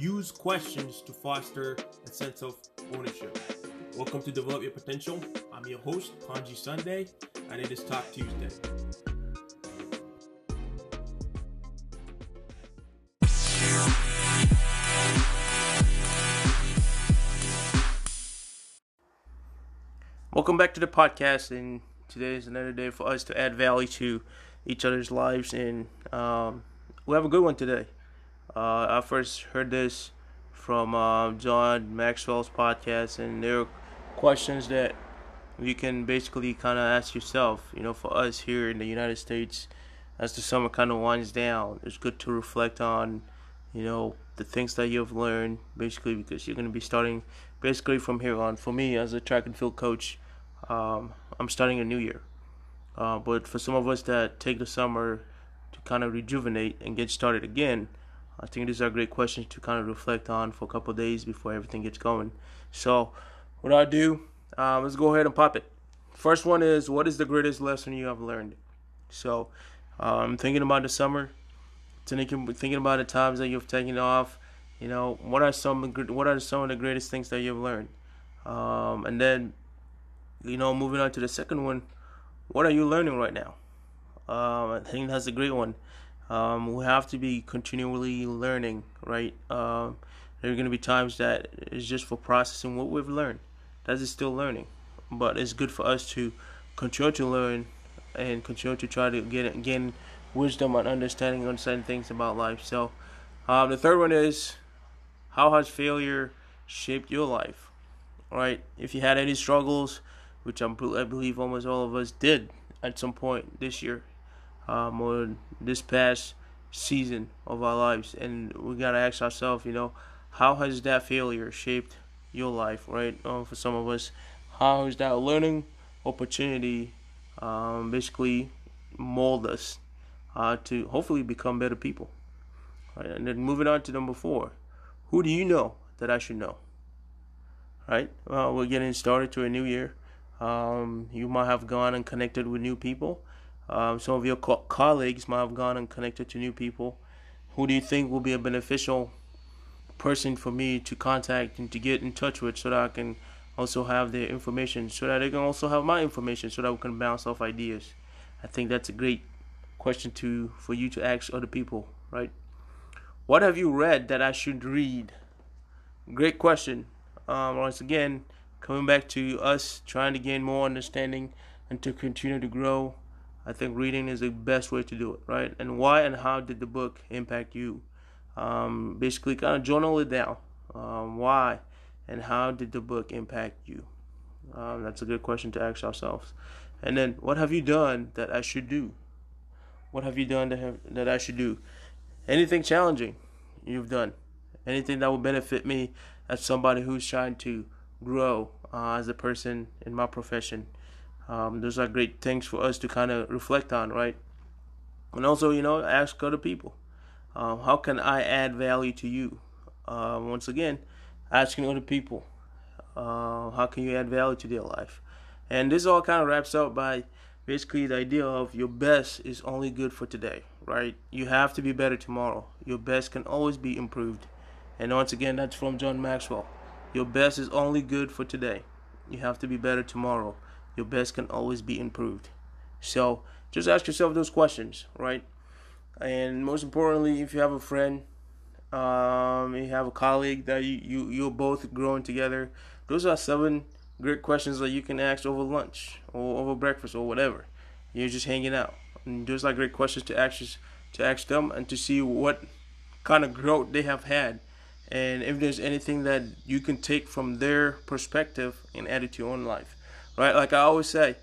use questions to foster a sense of ownership. Welcome to Develop Your Potential. I'm your host, Palngji Sunday, and it is Talk Tuesday. Welcome back to the podcast, and today is another day for us to add value to each other's lives, and um, we have a good one today. Uh, I first heard this from uh, John Maxwell's podcast, and there are questions that you can basically kind of ask yourself. You know, for us here in the United States, as the summer kind of winds down, it's good to reflect on, you know, the things that you've learned, basically, because you're going to be starting basically from here on. For me, as a track and field coach, um, I'm starting a new year. Uh, but for some of us that take the summer to kind of rejuvenate and get started again, I think these are great questions to kind of reflect on for a couple days before everything gets going. So, what I do, uh, let's go ahead and pop it. First one is, what is the greatest lesson you have learned? So, I'm um, thinking about the summer, thinking thinking about the times that you've taken off. You know, what are some what are some of the greatest things that you've learned? Um, and then, you know, moving on to the second one what are you learning right now? Um, I think that's a great one. Um, we have to be continually learning, right? Um, there are going to be times that it's just for processing what we've learned. That is still learning, but it's good for us to continue to learn and continue to try to get gain wisdom and understanding on certain things about life. So, um, the third one is how has failure shaped your life? Right? If you had any struggles, which I'm, i believe almost all of us did at some point this year um, or this past season of our lives. And we got to ask ourselves, you know, how has that failure shaped your life, right? Um, for some of us, how has that learning opportunity um, basically mold us uh, to hopefully become better people? Right? And then moving on to number four, who do you know that I should know? Right? Well, we're getting started to a new year. Um, you might have gone and connected with new people. Um, some of your co- colleagues might have gone and connected to new people. Who do you think will be a beneficial person for me to contact and to get in touch with so that I can also have their information, so that they can also have my information, so that we can bounce off ideas? I think that's a great question to for you to ask other people, right? What have you read that I should read? Great question. Um, once again, coming back to us trying to gain more understanding and to continue to grow, I think reading is the best way to do it, right? And why and how did the book impact you? Um, basically, kind of journal it down. Um, why and how did the book impact you? Um, that's a good question to ask ourselves. And then, what have you done that I should do? What have you done that, have, that I should do? Anything challenging you've done? Anything that will benefit me as somebody who's trying to grow uh, as a person in my profession. Um, those are great things for us to kind of reflect on, right? And also, you know, ask other people, um, how can I add value to you? Uh, once again, asking other people, uh, how can you add value to their life? And this all kind of wraps up by basically the idea of your best is only good for today, right? You have to be better tomorrow. Your best can always be improved. And once again, that's from John Maxwell. Your best is only good for today. You have to be better tomorrow. Your best can always be improved. So just ask yourself those questions, right? And most importantly, if you have a friend, um, you have a colleague that you, you you're both growing together, those are seven great questions that you can ask over lunch or over breakfast or whatever. You're just hanging out. And those are great questions to ask to ask them and to see what kind of growth they have had and if there's anything that you can take from their perspective and add it to your own life right like i always say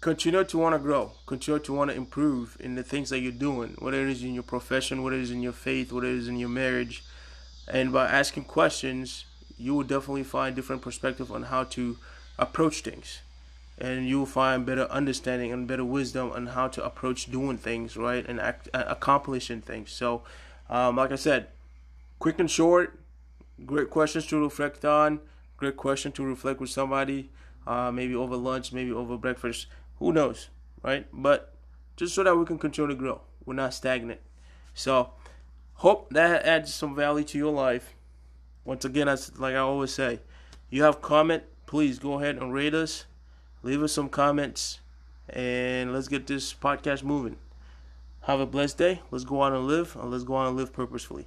continue to want to grow continue to want to improve in the things that you're doing whether it is in your profession whether it is in your faith whether it is in your marriage and by asking questions you will definitely find different perspective on how to approach things and you will find better understanding and better wisdom on how to approach doing things right and act, accomplishing things so um, like i said quick and short. Great questions to reflect on. Great question to reflect with somebody uh, maybe over lunch, maybe over breakfast. Who knows, right? But just so that we can continue to grow, we're not stagnant. So, hope that adds some value to your life. Once again, as like I always say, you have comment, please go ahead and rate us, leave us some comments, and let's get this podcast moving. Have a blessed day. Let's go out and live, and let's go out and live purposefully.